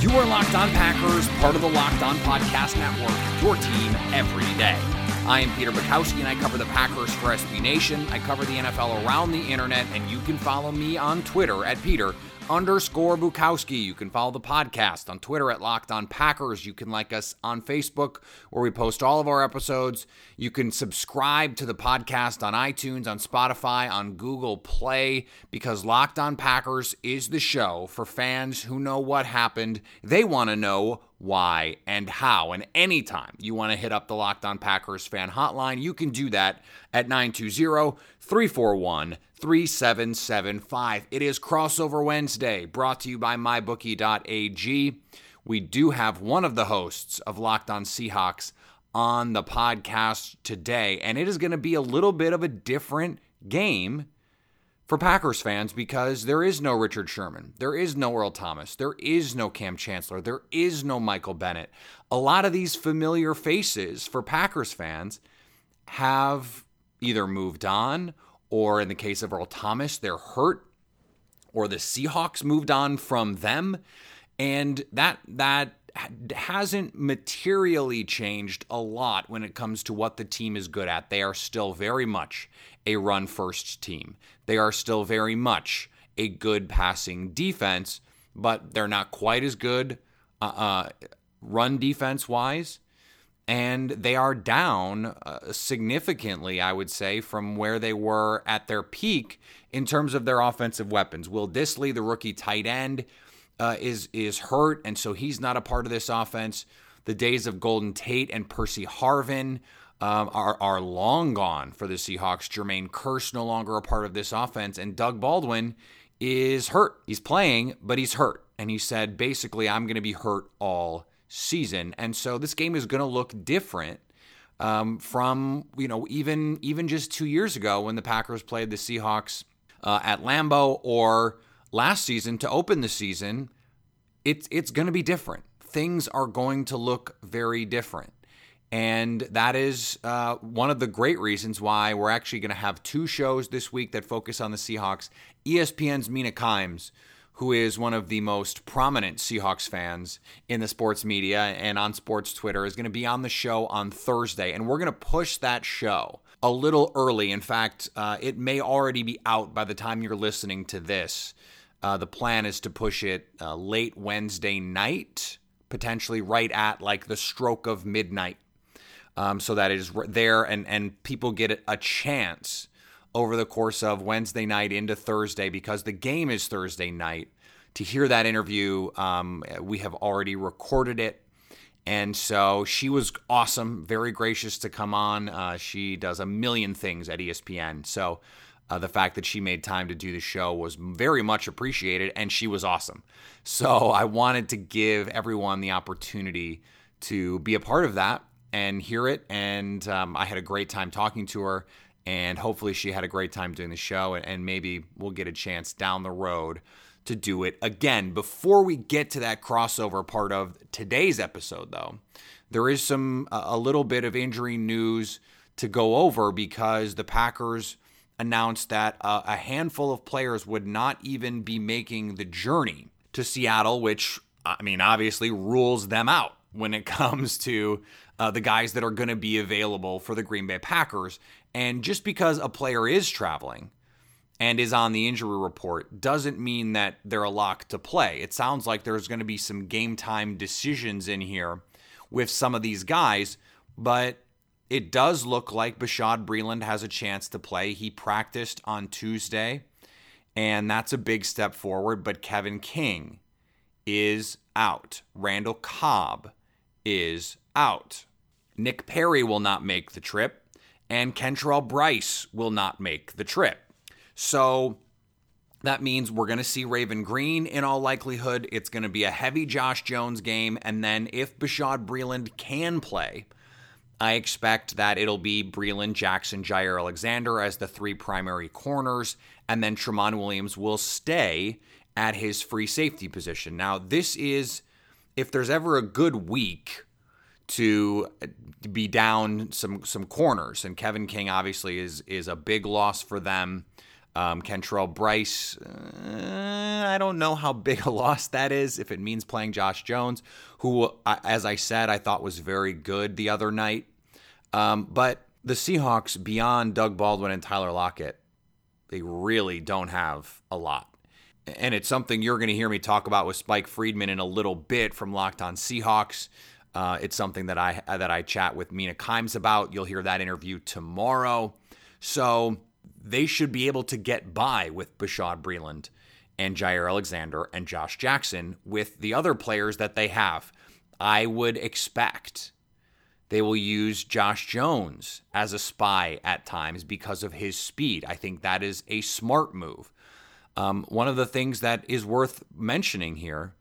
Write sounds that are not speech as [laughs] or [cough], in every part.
You are Locked On Packers, part of the Locked On Podcast Network, your team every day. I am Peter Bukowski, and I cover the Packers for SB Nation. I cover the NFL around the internet, and you can follow me on Twitter at Peter underscore Bukowski. You can follow the podcast on Twitter at Locked On Packers. You can like us on Facebook, where we post all of our episodes. You can subscribe to the podcast on iTunes, on Spotify, on Google Play, because Locked On Packers is the show for fans who know what happened. They want to know why and how. And anytime you want to hit up the Locked On Packers fan hotline, you can do that at 920 341 3775. It is Crossover Wednesday, brought to you by MyBookie.ag. We do have one of the hosts of Locked On Seahawks on the podcast today, and it is going to be a little bit of a different game for Packers fans because there is no Richard Sherman, there is no Earl Thomas, there is no Kam Chancellor, there is no Michael Bennett. A lot of these familiar faces for Packers fans have either moved on or in the case of Earl Thomas, they're hurt, or the Seahawks moved on from them, and that that hasn't materially changed a lot when it comes to what the team is good at. They are still very much a run first team. They are still very much a good passing defense, but they're not quite as good uh, uh, run defense wise and they are down uh, significantly, I would say, from where they were at their peak in terms of their offensive weapons. Will Dissly, the rookie tight end, uh, is is hurt, and so he's not a part of this offense. The days of Golden Tate and Percy Harvin um, are are long gone for the Seahawks. Jermaine Kearse no longer a part of this offense, and Doug Baldwin is hurt. He's playing, but he's hurt, and he said basically, "I'm going to be hurt all." season. And so this game is going to look different um, from, you know, even even just two years ago when the Packers played the Seahawks uh, at Lambeau or last season to open the season. It's, it's going to be different. Things are going to look very different. And that is uh, one of the great reasons why we're actually going to have two shows this week that focus on the Seahawks. ESPN's Mina Kimes who is one of the most prominent Seahawks fans in the sports media and on sports Twitter, is going to be on the show on Thursday. And we're going to push that show a little early. In fact, uh, it may already be out by the time you're listening to this. Uh, the plan is to push it uh, late Wednesday night, potentially right at like the stroke of midnight, um, so that it is there and and people get a chance over the course of Wednesday night into Thursday because the game is Thursday night. To hear that interview, um, we have already recorded it. And so she was awesome, very gracious to come on. Uh, she does a million things at ESPN. So uh, the fact that she made time to do the show was very much appreciated, and she was awesome. So [laughs] I wanted to give everyone the opportunity to be a part of that and hear it. And um, I had a great time talking to her and hopefully she had a great time doing the show and, and maybe we'll get a chance down the road to do it again before we get to that crossover part of today's episode though there is some a little bit of injury news to go over because the packers announced that a handful of players would not even be making the journey to seattle which i mean obviously rules them out when it [laughs] comes to uh, the guys that are going to be available for the Green Bay Packers. And just because a player is traveling and is on the injury report doesn't mean that they're a lock to play. It sounds like there's going to be some game time decisions in here with some of these guys, but it does look like Bashaud Breeland has a chance to play. He practiced on Tuesday, and that's a big step forward, but Kevin King is out. Randall Cobb is out. Nick Perry will not make the trip, and Kentrell Brice will not make the trip. So that means we're going to see Raven Greene in all likelihood. It's going to be a heavy Josh Jones game. And then if Bashaud Breeland can play, I expect that it'll be Breeland, Jackson, Jaire Alexander as the three primary corners. And then Tramon Williams will stay at his free safety position. Now, this is, if there's ever a good week to be down some some corners, and Kevin King obviously is is a big loss for them. Um, Kentrell Brice, uh, I don't know how big a [laughs] loss that is if it means playing Josh Jones, who, as I said, I thought was very good the other night. Um, but the Seahawks, beyond Doug Baldwin and Tyler Lockett, they really don't have a lot. And it's something you're going to hear me talk about with Spike Friedman in a little bit from Locked On Seahawks. Uh, it's something that I that I chat with Mina Kimes about. You'll hear that interview tomorrow. So they should be able to get by with Bashaud Breeland and Jaire Alexander and Josh Jackson with the other players that they have. I would expect they will use Josh Jones as a spy at times because of his speed. I think that is a smart move. Um, one of the things that is worth mentioning here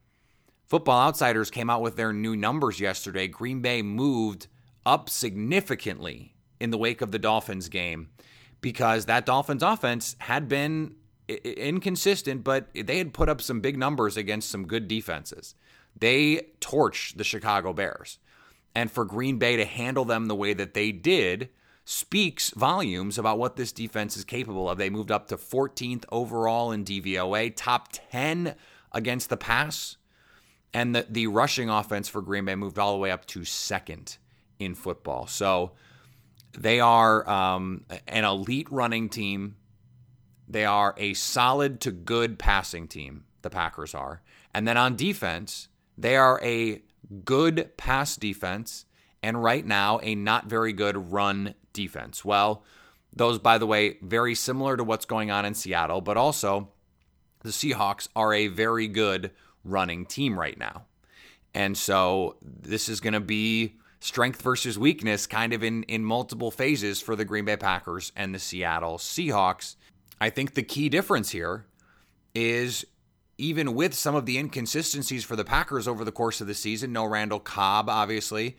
Football Outsiders came out with their new numbers yesterday. Green Bay moved up significantly in the wake of the Dolphins game because that Dolphins offense had been inconsistent, but they had put up some big numbers against some good defenses. They torched the Chicago Bears. And for Green Bay to handle them the way that they did speaks volumes about what this defense is capable of. They moved up to 14th overall in DVOA, top 10 against the pass. And the, the rushing offense for Green Bay moved all the way up to second in football. So, they are um, an elite running team. They are a solid to good passing team, the Packers are. And then on defense, they are a good pass defense and right now a not very good run defense. Well, those, by the way, very similar to what's going on in Seattle, but also the Seahawks are a very good running team right now. And so this is going to be strength versus weakness kind of in, in multiple phases for the Green Bay Packers and the Seattle Seahawks. I think the key difference here is even with some of the inconsistencies for the Packers over the course of the season, no Randall Cobb, obviously,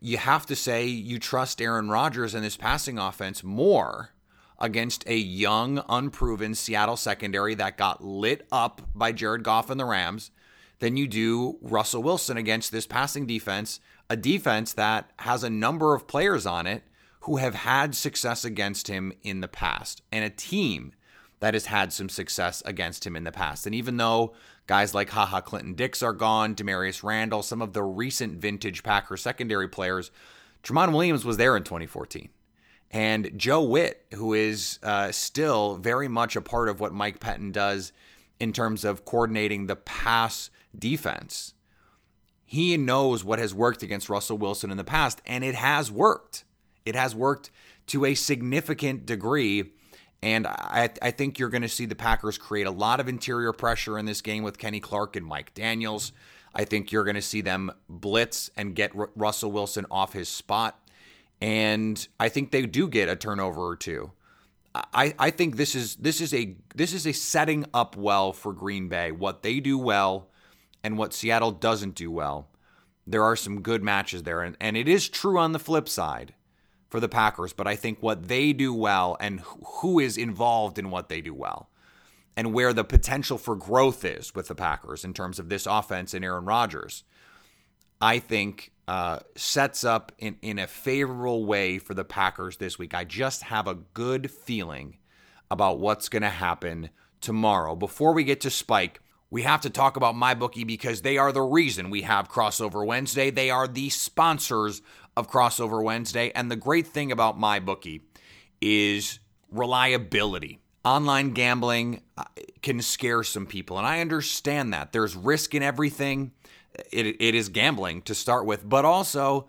you have to say you trust Aaron Rodgers and this passing offense more against a young, unproven Seattle secondary that got lit up by Jared Goff and the Rams than you do Russell Wilson against this passing defense a defense that has a number of players on it who have had success against him in the past, and a team that has had some success against him in the past. And even though guys like Ha Ha Clinton-Dix are gone, Damarious Randall, some of the recent vintage Packer secondary players, Tramon Williams was there in 2014. And Joe Whitt, who is uh, still very much a part of what Mike Pettine does in terms of coordinating the pass defense he knows what has worked against Russell Wilson in the past, and it has worked. It has worked to a significant degree. And I, I think you're going to see the Packers create a lot of interior pressure in this game with Kenny Clark and Mike Daniels. I think you're going to see them blitz and get R- Russell Wilson off his spot. And I think they do get a turnover or two. I, I think this is this is a this is a setting up well for Green Bay. What they do well and what Seattle doesn't do well, there are some good matches there. And, and it is true on the flip side for the Packers, but I think what they do well and who is involved in what they do well and where the potential for growth is with the Packers in terms of this offense and Aaron Rodgers, I think uh, sets up in, in a favorable way for the Packers this week. I just have a good feeling about what's going to happen tomorrow. Before we get to Spike, we have to talk about MyBookie because they are the reason we have Crossover Wednesday. They are the sponsors of Crossover Wednesday. And the great thing about MyBookie is reliability. online gambling uh, can scare some people, and I understand that. There's risk in everything. It, it is gambling to start with, but also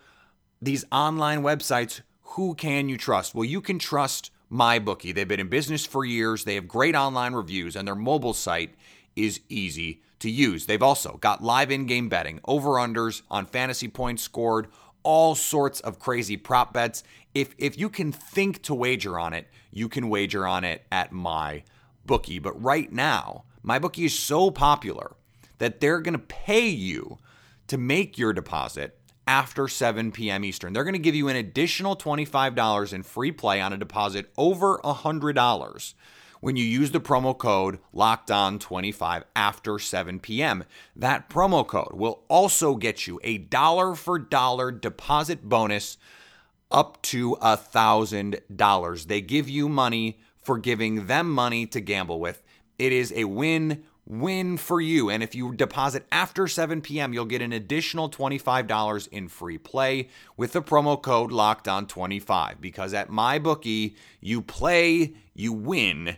these online websites. Who can you trust? Well, you can trust MyBookie. They've been in business for years. They have great online reviews, and their mobile site is easy to use. They've also got live in game betting, over unders on fantasy points scored, all sorts of crazy prop bets. If, if you can think to wager on it, you can wager on it at my bookie. But right now, MyBookie is so popular that they're going to pay you to make your deposit after 7 p.m. Eastern. They're going to give you an additional $25 in free play on a deposit over $100 when you use the promo code locked on 25 after 7 p.m. That promo code will also get you a dollar for dollar deposit bonus up to a thousand dollars. They give you money for giving them money to gamble with. It is a win win for you. And if you deposit after 7 p.m., you'll get an additional $25 in free play with the promo code locked on 25 because at MyBookie, you play, you win,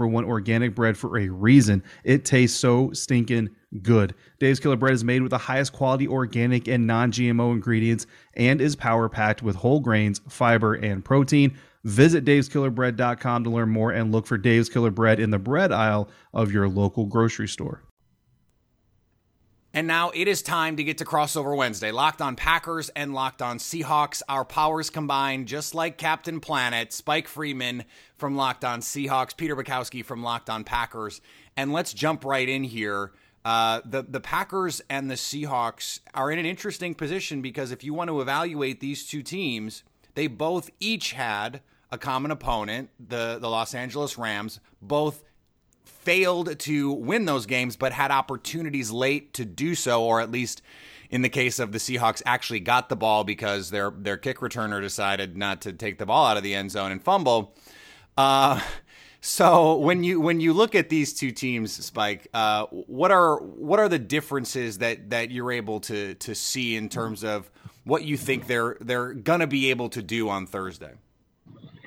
one organic bread for a reason. It tastes so stinking good. Dave's Killer Bread is made with the highest quality organic and non GMO ingredients and is power packed with whole grains, fiber, and protein. Visit daveskillerbread.com to learn more and look for Dave's Killer Bread in the bread aisle of your local grocery store. And now it is time to get to crossover Wednesday. Locked on Packers and Locked on Seahawks. Our powers combined, just like Captain Planet, Spike Friedman from Locked on Seahawks, Peter Bukowski from Locked on Packers. And let's jump right in here. Uh, the the Packers and the Seahawks are in an interesting position because if you want to evaluate these two teams, they both each had a common opponent, the the Los Angeles Rams. Both failed to win those games, but had opportunities late to do so, or at least in the case of the Seahawks, actually got the ball because their their kick returner decided not to take the ball out of the end zone and fumble. Uh, [laughs] so when you when you look at these two teams, Spike, uh, what are what are the differences that that you're able to to see in terms of what you think they're they're gonna be able to do on Thursday?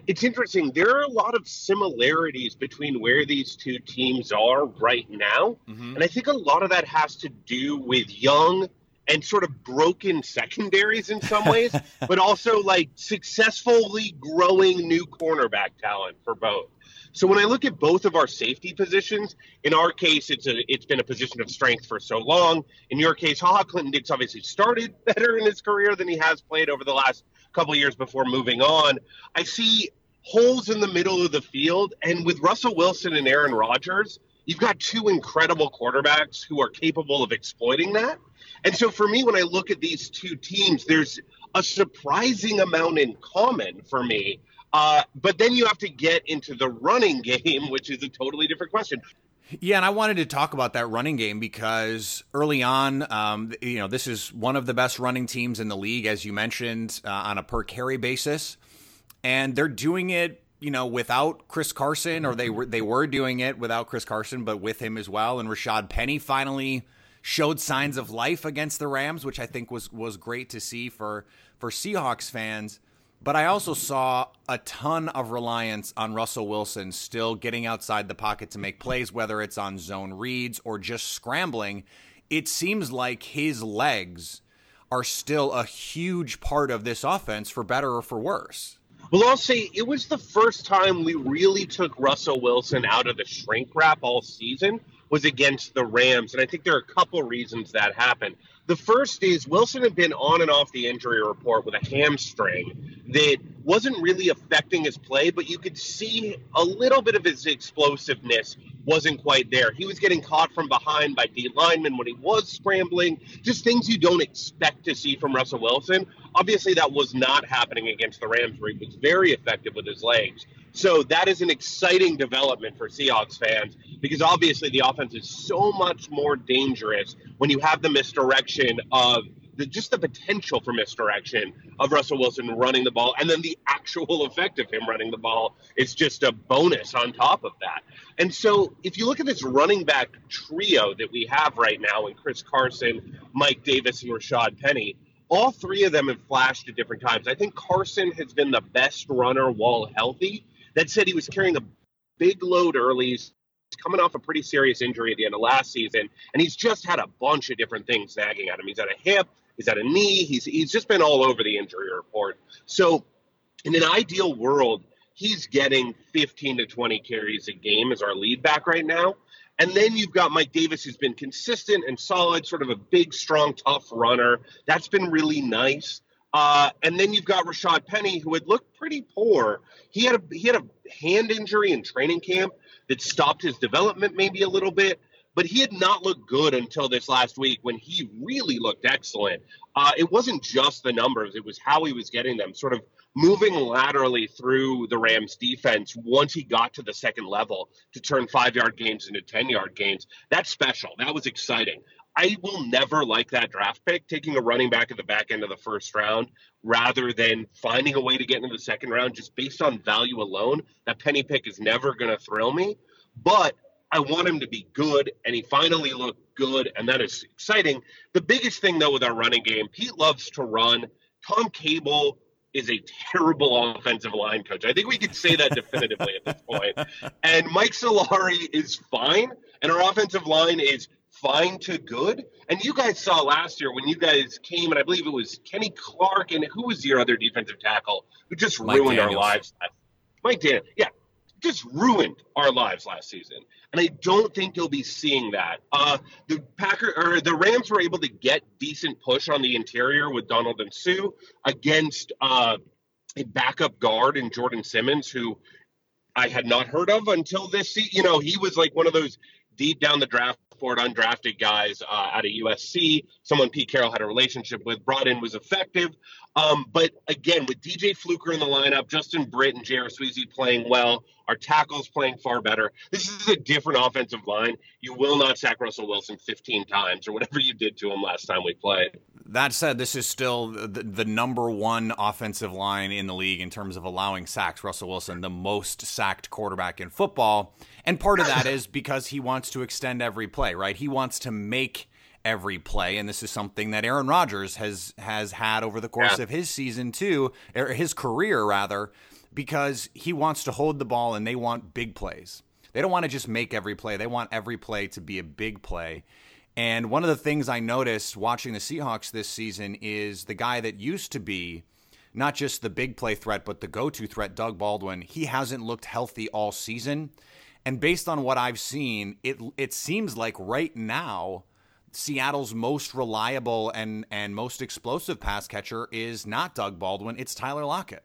It's interesting. There are a lot of similarities between where these two teams are right now. Mm-hmm. And I think a lot of that has to do with young and sort of broken secondaries in some ways, [laughs] but also like successfully growing new cornerback talent for both. So when I look at both of our safety positions, in our case, it's a it's been a position of strength for so long. In your case, Ha Ha Clinton-Dix obviously started [laughs] better in his career than he has played over the last couple years before moving on. I see holes in the middle of the field, and with Russell Wilson and Aaron Rodgers, you've got two incredible quarterbacks who are capable of exploiting that. And so for me, when I look at these two teams, there's a surprising amount in common for me. Uh, but then you have to get into the running [laughs] game, which is a totally different question. Yeah, and I wanted to talk about that running game because early on, um, you know, this is one of the best running teams in the league, as you mentioned, uh, on a per carry basis, and they're doing it, you know, without Chris Carson, or they were they were doing it without Chris Carson, but with him as well. And Rashad Penny finally showed signs of life against the Rams, which I think was was great to see for for Seahawks fans. But I also saw a ton of reliance on Russell Wilson still getting outside the pocket to make plays, whether it's on zone reads or just scrambling. It seems like his legs are still a huge part of this offense, for better or for worse. Well, I'll say it was the first time we really took Russell Wilson out of the shrink wrap all season was against the Rams, and I think there are a couple reasons that happened. The first is Wilson had been on and off the injury report with a hamstring that wasn't really affecting his play, but you could see a little bit of his explosiveness wasn't quite there. He was getting caught from behind by D linemen when he was scrambling, just things you don't expect to see from Russell Wilson. Obviously, that was not happening against the Rams, where he was very effective with his legs. So that is an exciting development for Seahawks fans because obviously the offense is so much more dangerous when you have the misdirection of the, just the potential for misdirection of Russell Wilson running the ball, and then the actual effect of him running the ball is just a bonus on top of that. And so, if you look at this running back trio that we have right now, in Chris Carson, Mike Davis, and Rashad Penny, all three of them have flashed at different times. I think Carson has been the best runner while healthy. That said, he was carrying a big load early. He's coming off a pretty serious injury at the end of last season, and he's just had a bunch of different things nagging at him. He's had a hip, He's had a knee. He's he's just been all over the injury report. So, in an ideal world, he's getting 15 to 20 carries a game as our lead back right now. And then you've got Mike Davis, who's been consistent and solid, sort of a big, strong, tough runner. That's been really nice. Uh, and then you've got Rashad Penny, who had looked pretty poor. He had a he had a hand injury in training camp that stopped his development maybe a little bit but he had not looked good until this last week when he really looked excellent. Uh, it wasn't just the numbers, it was how he was getting them, sort of moving laterally through the Rams defense once he got to the second level to turn five yard gains into 10 yard gains. That's special. That was exciting. I will never like that draft pick, taking a running back at the back end of the first round rather than finding a way to get into the second round just based on value alone. That penny pick is never going to thrill me. But I want him to be good, and he finally looked good, and that is exciting. The biggest thing, though, with our running game, Pete loves to run. Tom Cable is a terrible offensive line coach. I think we can say that definitively at this point. [laughs] And Mike Solari is fine, and our offensive line is fine to good. And you guys saw last year when you guys came, and I believe it was Kenny Clark, and who was your other defensive tackle who just Mike ruined Daniels. our lives? Mike Dan, yeah, just ruined our lives last season, and I don't think you'll be seeing that. Uh, the Packer or the Rams were able to get decent push on the interior with Donald and Suh against uh, a backup guard in Jordan Simmons, who I had not heard of until this. You know, he was like one of those deep down the draft board undrafted guys uh, out of USC. Someone Pete Carroll had a relationship with, brought in, was effective. Um, but again, with DJ Fluker in the lineup, Justin Britt and J.R. Sweezy playing well, our tackles playing far better. This is a different offensive line. You will not sack Russell Wilson 15 times or whatever you did to him last time we played. That said, this is still the, the number one offensive line in the league in terms of allowing sacks. Russell Wilson, the most sacked quarterback in football. And part of that is because he wants to extend every play, right? He wants to make every play, and this is something that Aaron Rodgers has has had over the course yeah. of his season too, or his career rather, because he wants to hold the ball and they want big plays. They don't want to just make every play; they want every play to be a big play. And one of the things I noticed watching the Seahawks this season is the guy that used to be not just the big play threat, but the go to threat, Doug Baldwin. He hasn't looked healthy all season. And based on what I've seen, it it seems like right now Seattle's most reliable and and most explosive pass catcher is not Doug Baldwin, it's Tyler Lockett.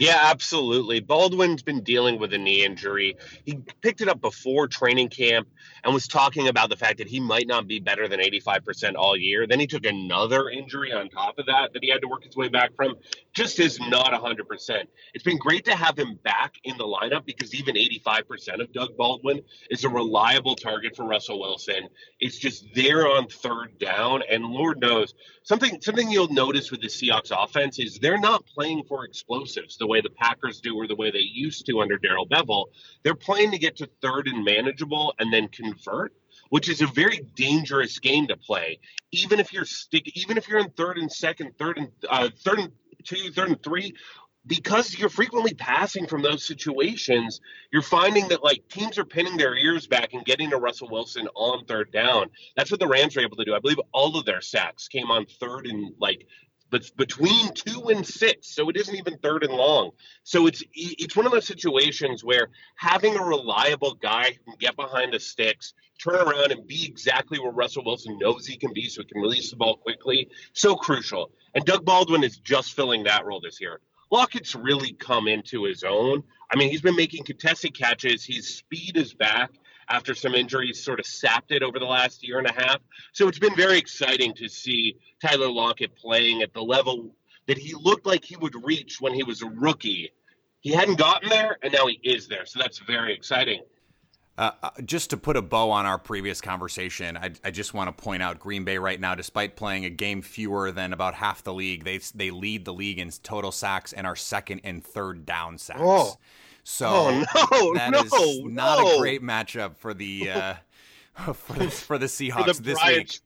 Yeah, absolutely. Baldwin's been dealing with a knee injury. He picked it up before training camp and was talking about the fact that he might not be better than 85% all year. Then he took another injury on top of that that he had to work his way back from. Just is not 100%. It's been great to have him back in the lineup because even 85% of Doug Baldwin is a reliable target for Russell Wilson. It's just there on third down. And Lord knows, something something you'll notice with the Seahawks offense is they're not playing for explosives the way the Packers do or the way they used to under Darrell Bevell. They're playing to get to third and manageable and then convert, which is a very dangerous game to play. Even if you're stick, even if you're in third and second, third and uh, third and two, third and three, because you're frequently passing from those situations, you're finding that like teams are pinning their ears back and getting to Russell Wilson on third down. That's what the Rams were able to do. I believe all of their sacks came on third and like but between two and six, so it isn't even third and long. So it's it's one of those situations where having a reliable guy who can get behind the sticks, turn around and be exactly where Russell Wilson knows he can be, so he can release the ball quickly, so crucial. And Doug Baldwin is just filling that role this year Lockett's really come into his own. I mean, he's been making contested catches. His speed is back after some injuries sort of sapped it over the last year and a half. So it's been very exciting to see Tyler Lockett playing at the level that he looked like he would reach when he was a rookie. He hadn't gotten there, and now he is there. So that's very exciting. Uh, uh, just to put a bow on our previous conversation, I, I, just want to point out Green Bay right now, despite playing a game fewer than about half the league, they they lead the league in total sacks and are second and third down sacks. Oh. So oh, no, [laughs] that no, is not no. a great matchup for the uh, [laughs] for the, for the Seahawks [laughs] for the this Brian, week.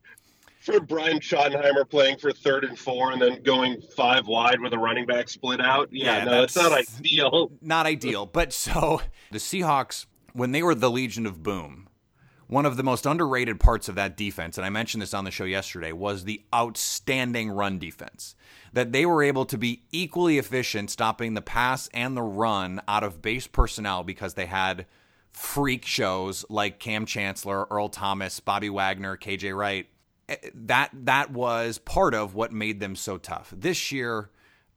For Brian Schottenheimer playing for third and four and then going five wide with a running back split out. Yeah, Yeah, no, it's not ideal. Not ideal, but so the Seahawks when they were the Legion of Boom, one of the most underrated parts of that defense, and I mentioned this on the show yesterday, was the outstanding run defense. That they were able to be equally efficient stopping the pass and the run out of base personnel because they had freak shows like Kam Chancellor, Earl Thomas, Bobby Wagner, KJ Wright. Eh, That that was part of what made them so tough. This year,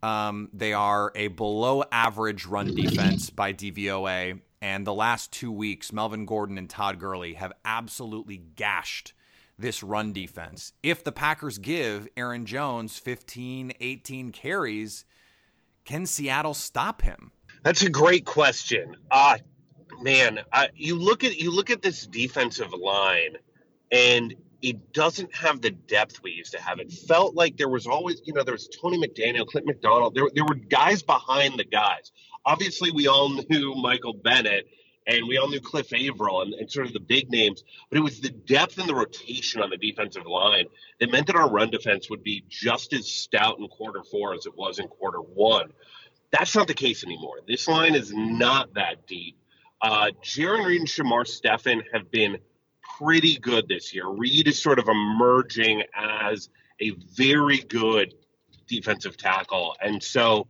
um, they are a below average run defense by DVOA. And the last two weeks, Melvin Gordon and Todd Gurley have absolutely gashed this run defense. If the Packers give Aaron Jones 15, 18 carries, can Seattle stop him? That's a great question. Uh man, uh, you look at you look at this defensive line, and it doesn't have the depth we used to have. It felt like there was always, you know, there was Tony McDaniel, Clint McDonald. There, there were guys behind the guys. Obviously, we all knew Michael Bennett, and we all knew Cliff Avril, and, and sort of the big names. But it was the depth and the rotation on the defensive line that meant that our run defense would be just as stout in quarter four as it was in quarter one. That's not the case anymore. This line is not that deep. Uh, Jarran Reed and Shamar Stephen have been pretty good this year. Reed is sort of emerging as a very good defensive tackle. And so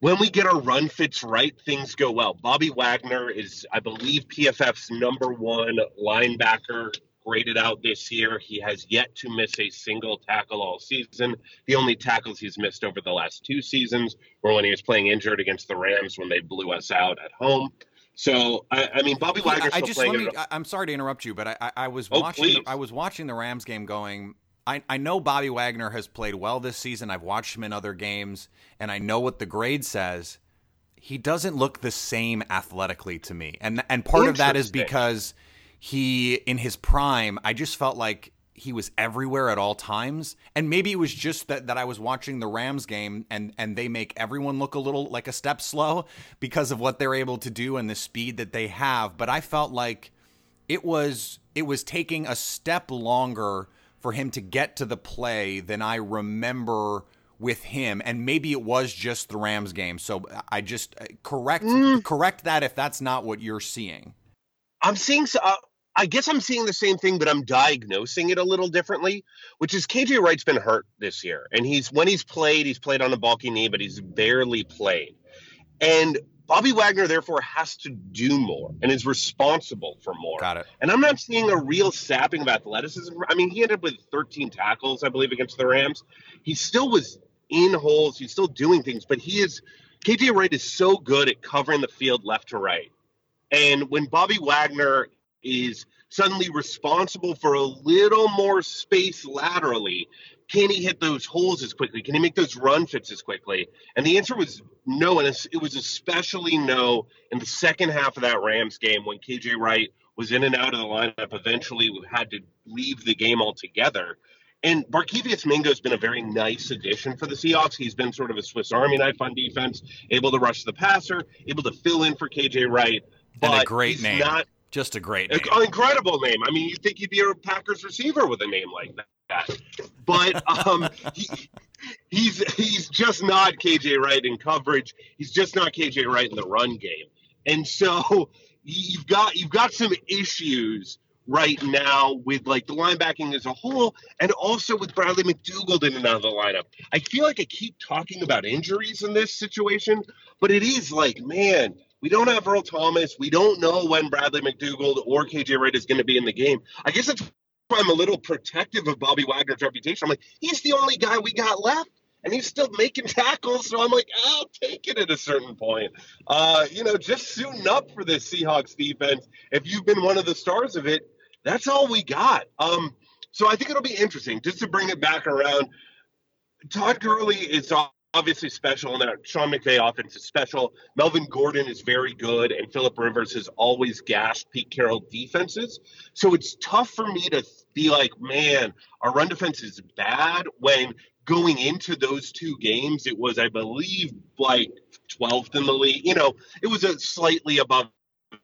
when we get our run fits right, things go well. Bobby Wagner is, I believe, PFF's number one linebacker graded out this year. He has yet to miss a single tackle all season. The only tackles he's missed over the last two seasons were when he was playing injured against the Rams when they blew us out at home. So I, I mean, Bobby Wagner's I just playing. let me. I'm sorry to interrupt you, but I, I, I was Oh, watching. please. The, I was watching the Rams game, going. I, I know Bobby Wagner has played well this season. I've watched him in other games, and I know what the grade says. He doesn't look the same athletically to me, and and part of that is because he, in his prime, I just felt like he was everywhere at all times. And maybe it was just that, that I was watching the Rams game and, and they make everyone look a little like a step slow because of what they're able to do and the speed that they have. But I felt like it was it was taking a step longer for him to get to the play than I remember with him and maybe it was just the Rams game so I just uh, correct correct that if that's not what you're seeing I'm seeing. Uh, I guess I'm seeing the same thing, but I'm diagnosing it a little differently. Which is KJ Wright's been hurt this year, and he's when he's played, he's played on a bulky knee, but he's barely played. And Bobby Wagner therefore has to do more and is responsible for more. got it And I'm not seeing a real sapping of athleticism. I mean, he ended up with 13 tackles, I believe, against the Rams. He still was in holes. He's still doing things, but he is KJ Wright is so good at covering the field left to right. And when Bobby Wagner is suddenly responsible for a little more space laterally, can he hit those holes as quickly? Can he make those run fits as quickly? And the answer was no. And it was especially no in the second half of that Rams game when KJ Wright was in and out of the lineup, eventually had to leave the game altogether. And Barkevius Mingo has been a very nice addition for the Seahawks. He's been sort of a Swiss Army knife on defense, able to rush the passer, able to fill in for KJ Wright. But and a great name not just a great name an incredible name. I mean, you'd think he'd be a Packers receiver with a name like that. But um, he, he's he's just not KJ Wright in coverage. He's just not KJ Wright in the run game. And so you've got you've got some issues right now with like the linebacking as a whole, and also with Bradley McDougald in and out of the lineup. I feel like I keep talking about injuries in this situation, but it is like, man, we don't have Earl Thomas. We don't know when Bradley McDougald or KJ Wright is going to be in the game. I guess why I'm a little protective of Bobby Wagner's reputation. I'm like, he's the only guy we got left. and he's still making tackles. So I'm like, I'll take it at a certain point. Uh, you know, just suiting up for this Seahawks defense. If you've been one of the stars of it, that's all we got. Um, so I think it'll be interesting just to bring it back around. Todd Gurley is obviously special, and that Sean McVay offense is special. Melvin Gordon is very good, and Philip Rivers has always gashed Pete Carroll defenses. So it's tough for me to be like, man, our run defense is bad when going into those two games, it was, I believe, like 12th in the league. You know, it was a slightly above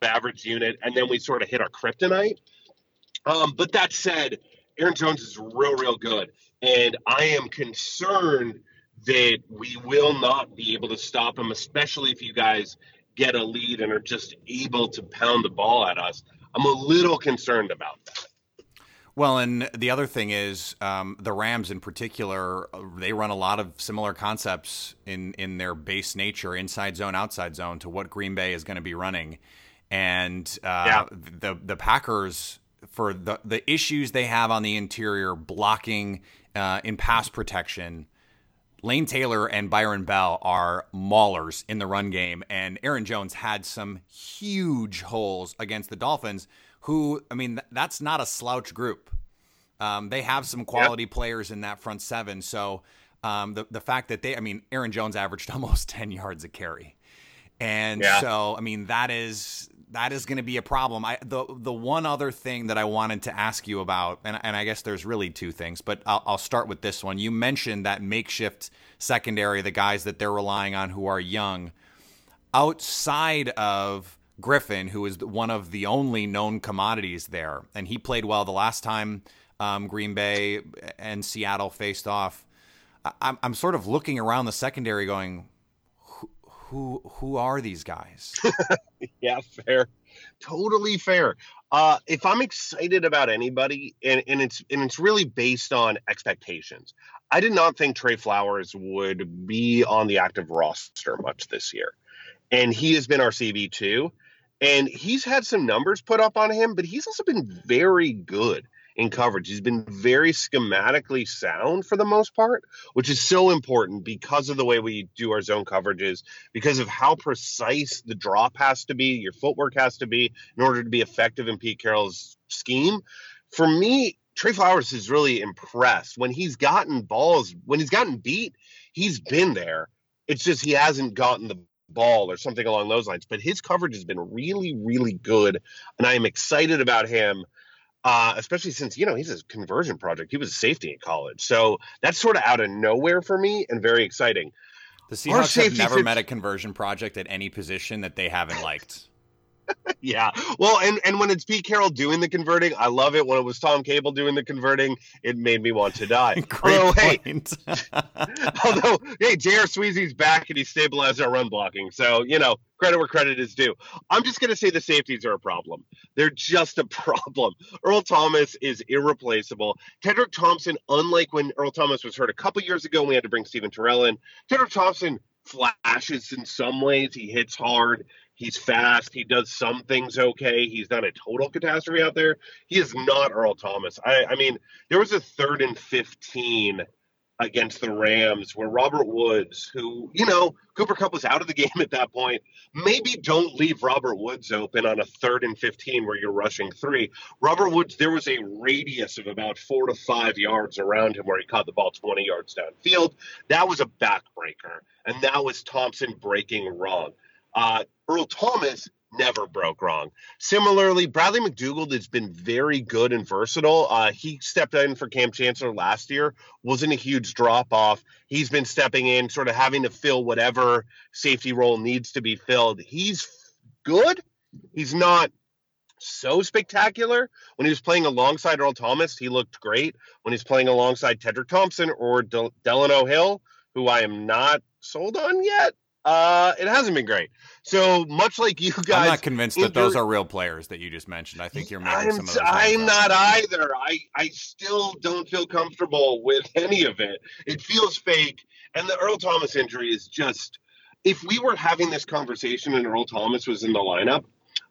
average unit, and then we sort of hit our kryptonite. Um, but that said, Aaron Jones is real, real good. And I am concerned that we will not be able to stop him, especially if you guys get a lead and are just able to pound the ball at us. I'm a little concerned about that. Well, and the other thing is um, the Rams in particular, they run a lot of similar concepts in, in their base nature, inside zone, outside zone, to what Green Bay is going to be running. And uh, yeah. the the Packers, for the, the issues they have on the interior, blocking uh, in pass protection, Lane Taylor and Byron Bell are maulers in the run game, and Aaron Jones had some huge holes against the Dolphins. Who, I mean, that's not a slouch group. Um, they have some quality yep. players in that front seven. So um, the the fact that they, I mean, Aaron Jones averaged [laughs] almost ten yards a carry, and yeah. so I mean that is that is going to be a problem. I the the one other thing that I wanted to ask you about, and, and I guess there's really two things, but I'll, I'll start with this one. You mentioned that makeshift secondary, the guys that they're relying on who are young, outside of Griffin, who is one of the only known commodities there, and he played well the last time um, Green Bay and Seattle faced off. I'm, I'm sort of looking around the secondary, going, who who are these guys? [laughs] yeah, fair. Totally fair. Uh, if I'm excited about anybody, and, and it's and it's really based on expectations. I did not think Tre Flowers would be on the active roster much this year, and he has been our CB two, and he's had some numbers put up on him, but he's also been very good in coverage. He's been very schematically sound for the most part, which is so important because of the way we do our zone coverages, because of how precise the drop has to be, your footwork has to be in order to be effective in Pete Carroll's scheme. For me, Tre Flowers is really impressed when he's gotten balls, when he's gotten beat, he's been there. It's just he hasn't gotten the ball or something along those lines. But his coverage has been really, really good. And I am excited about him uh, especially since you know he's a conversion project. He was a safety in college, so that's sort of out of nowhere for me and very exciting. The Seahawks have never met a conversion project at any position that they haven't liked. Yeah. Well, and and when it's Pete Carroll doing the converting, I love it. When it was Tom Cable doing the converting, it made me want to die. [laughs] Great although. Hey, [laughs] [laughs] although, hey, J.R. Sweezy's back and he stabilized our run blocking. So, you know, credit where credit is due. I'm just going to say the safeties are a problem. They're just a problem. Earl Thomas is irreplaceable. Tedric Thompson, unlike when Earl Thomas was hurt a couple years ago, we had to bring Steven Terrell in. Tedric Thompson flashes in some ways. He hits hard. He's fast. He does some things okay. He's not a total catastrophe out there. He is not Earl Thomas. I, I mean, there was a third and 15 against the Rams where Robert Woods, who, you know, Cooper Kupp was out of the [laughs] game at that point. Maybe don't leave Robert Woods open on a third and 15 where you're rushing three. Robert Woods, there was a radius of about four to five yards around him where he caught the ball 20 yards downfield. That was a backbreaker. And that was Thompson breaking wrong. Uh, Earl Thomas never broke wrong. Similarly, Bradley McDougald has been very good and versatile. Uh, he stepped in for Kam Chancellor last year, wasn't a huge drop off. He's been stepping in, sort of having to fill whatever safety role needs to be filled. He's good. He's not so spectacular. When he was playing alongside Earl Thomas, he looked great. When he's playing alongside Tedric Thompson or Del- Delano Hill, who I am not sold on yet, uh, it hasn't been great. So much like you guys, I'm not convinced that those are real players that you just mentioned. I think you're making I'm, some of those. I'm not either. I I still don't feel comfortable with any of it. It feels fake, and the Earl Thomas injury is just. If we were having this conversation and Earl Thomas was in the lineup,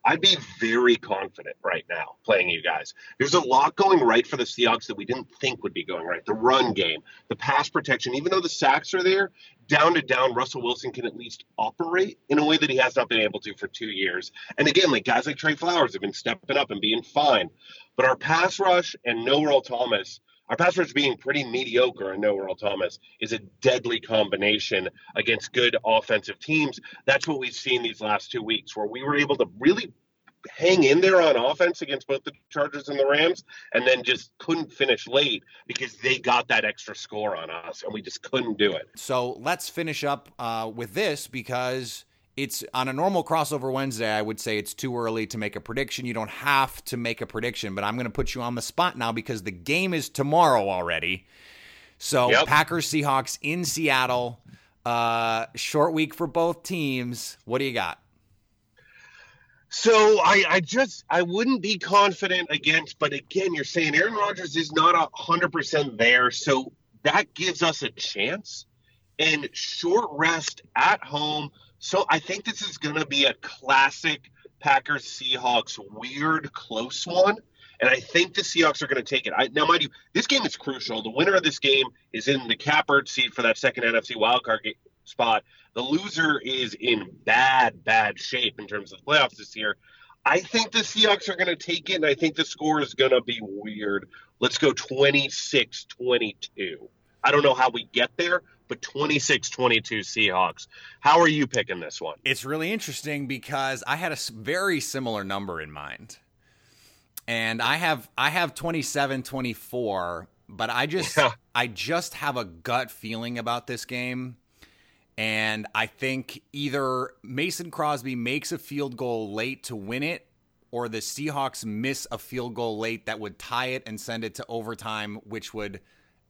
I'd be very confident right now playing you guys. There's a lot going right for the Seahawks that we didn't think would be going right. The run game, the pass protection, even though the sacks are there, down to down, Russell Wilson can at least operate in a way that he has not been able to for two years. And again, like guys like Tre Flowers have been stepping up and being fine. But our pass rush and no Earl Thomas our pass rush being pretty mediocre and no Earl Thomas is a deadly combination against good offensive teams. That's what we've seen these last two weeks, where we were able to really hang in there on offense against both the Chargers and the Rams, and then just couldn't finish late because they got that extra score on us, and we just couldn't do it. So let's finish up uh, with this because it's on a normal crossover Wednesday. I would say it's too early to make a prediction. You don't have to make a prediction, but I'm going to put you on the spot now because the game is tomorrow already. So yep. Packers Seahawks in Seattle. Uh, short week for both teams. What do you got? So I, I just I wouldn't be confident against, but again, you're saying Aaron Rodgers is not a hundred percent there, so that gives us a chance. And short rest at home so I think this is going to be a classic Packers Seahawks weird close one. And I think the Seahawks are going to take it. I, now, mind you, this game is crucial. The winner of this game is in the catbird seat for that second NFC wildcard game, spot. The loser is in bad, bad shape in terms of the playoffs this year. I think the Seahawks are going to take it, and I think the score is going to be weird. Let's go 26 22. I don't know how we get there, but 26 22 Seahawks. How are you picking this one? It's really interesting because I had a very similar number in mind. And I have I have 27 24, but I just yeah. I just have a gut feeling about this game. And I think either Mason Crosby makes a field goal late to win it or the Seahawks miss a field goal late that would tie it and send it to overtime, which would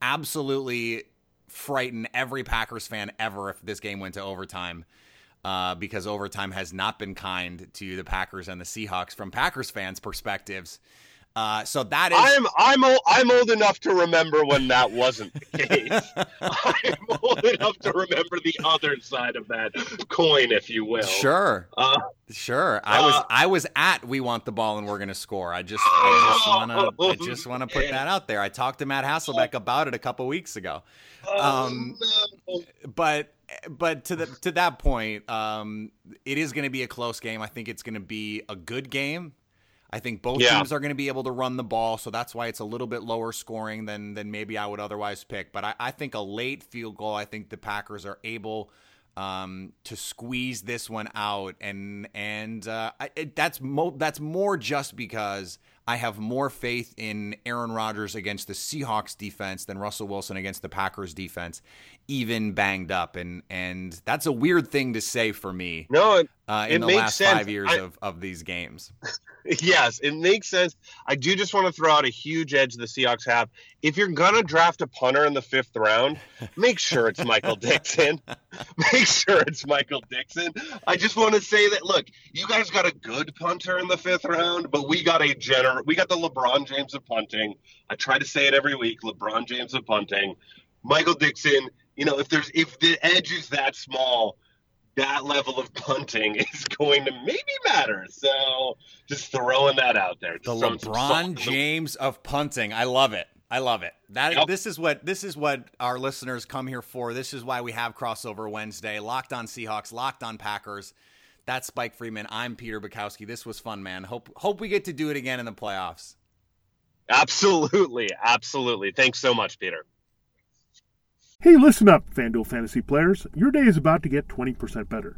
absolutely frighten every Packers fan ever if this game went to overtime. Uh, because overtime has not been kind to the Packers and the Seahawks from Packers fans' perspectives. Uh, so that is. I'm I'm old, I'm old enough to remember when that wasn't the case. [laughs] I'm old enough to remember the other side of that coin, if you will. Sure, uh, sure. I was uh, I was at we want the ball and we're going to score. I just I just want to I just want to put that out there. I talked to Matt Hasselbeck about it a couple weeks ago. Oh, um, but but to the to that point, um, it is going to be a close game. I think it's going to be a good game. I think both yeah. teams are going to be able to run the ball, so that's why it's a little bit lower scoring than than maybe I would otherwise pick. But I, I think a late field goal, I think the Packers are able um, to squeeze this one out, and and uh, I, it, that's mo- that's more just because I have more faith in Aaron Rodgers against the Seahawks defense than Russell Wilson against the Packers defense, even banged up, and and that's a weird thing to say for me. No, it, uh, in it the last sense. five years I, of of these games. [laughs] yes, it makes sense. I do just want to throw out a huge edge the Seahawks have. If you're gonna draft a punter in the fifth round, make sure it's Michael [laughs] Dickson. [laughs] make sure it's Michael Dickson. I just want to say that look, you guys got a good punter in the fifth round, but we got a gener we got the LeBron James of punting. I try to say it every week, LeBron James of punting. Michael Dickson. you know, if there's if the edge is that small, that level of punting [laughs] is going to maybe matter. So just throwing that out there. Just The LeBron James of punting. I love it. I love it. That yep. this is what this is what our listeners come here for. This is why we have crossover Wednesday. Locked on Seahawks, locked on Packers. That's Spike Friedman. I'm Peter Bukowski. This was fun, man. Hope hope we get to do it again in the playoffs. Absolutely, absolutely. Thanks so much, Peter. Hey, listen up, FanDuel fantasy players. Your day is about to get 20% better.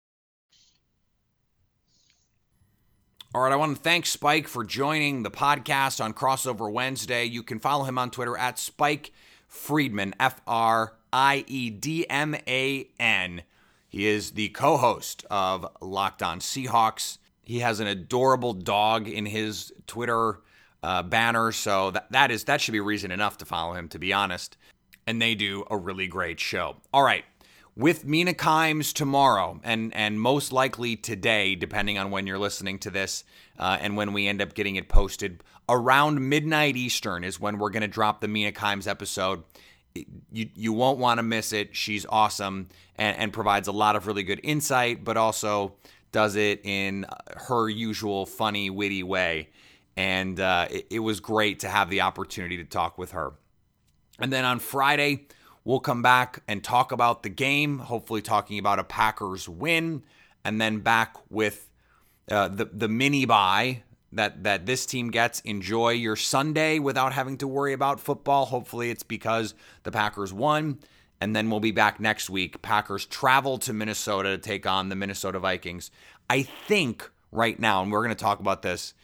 All right, I want to thank Spike for joining the podcast on Crossover Wednesday. You can follow him on Twitter at Spike Friedman, F R I E D M A N. He is the co host of Locked On Seahawks. He has an adorable dog in his Twitter uh, banner, so that, that is that should be reason enough to follow him, to be honest. And they do a really great show. All right, with Mina Kimes tomorrow, and and most likely today, depending on when you're listening to this, uh, and when we end up getting it posted around midnight Eastern is when we're going to drop the Mina Kimes episode. You you won't want to miss it. She's awesome and, and provides a lot of really good insight, but also does it in her usual funny, witty way. And uh, it, it was great to have the opportunity to talk with her. And then on Friday We'll come back and talk about the game, hopefully talking about a Packers win, and then back with uh, the the mini bye that that this team gets. Enjoy your Sunday without having to worry about football. Hopefully, it's because the Packers won. And then we'll be back next week. Packers travel to Minnesota to take on the Minnesota Vikings. I think right now, and we're going to talk about this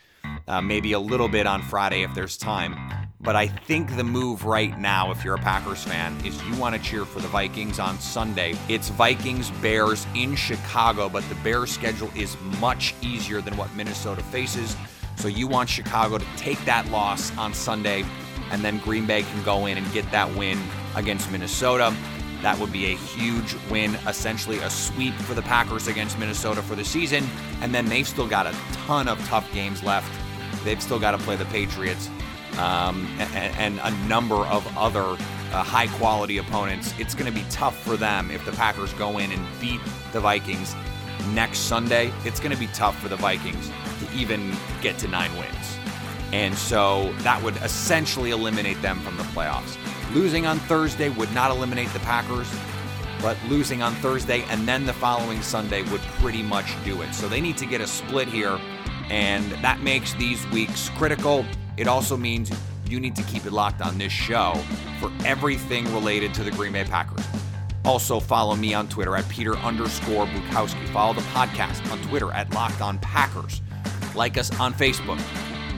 uh, maybe a little bit on Friday if there's time. But I think the move right now, if you're a Packers fan, is you want to cheer for the Vikings on Sunday. It's Vikings Bears in Chicago, but the Bears schedule is much easier than what Minnesota faces. So you want Chicago to take that loss on Sunday, and then Green Bay can go in and get that win against Minnesota. That would be a huge win, essentially a sweep for the Packers against Minnesota for the season. And then they've still got a ton of tough games left. They've still got to play the Patriots um, and, and, a number of other uh, high quality opponents. It's going to be tough for them if the Packers go in and beat the Vikings next Sunday. It's going to be tough for the Vikings to even get to nine wins. And so that would essentially eliminate them from the playoffs. Losing on Thursday would not eliminate the Packers, but losing on Thursday and then the following Sunday would pretty much do it. So they need to get a split here, and that makes these weeks critical. It also means you need to keep it locked on this show for everything related to the Green Bay Packers. Also, follow me on Twitter at Peter underscore Bukowski. Follow the podcast on Twitter at Locked On Packers. Like us on Facebook.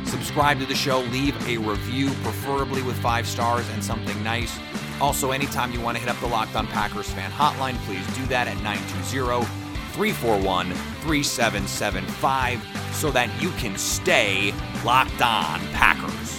Subscribe to the show. Leave a review, preferably with five stars and something nice. Also, anytime you want to hit up the Locked On Packers fan hotline, please do that at 920 341 3775 so that you can stay locked on Packers.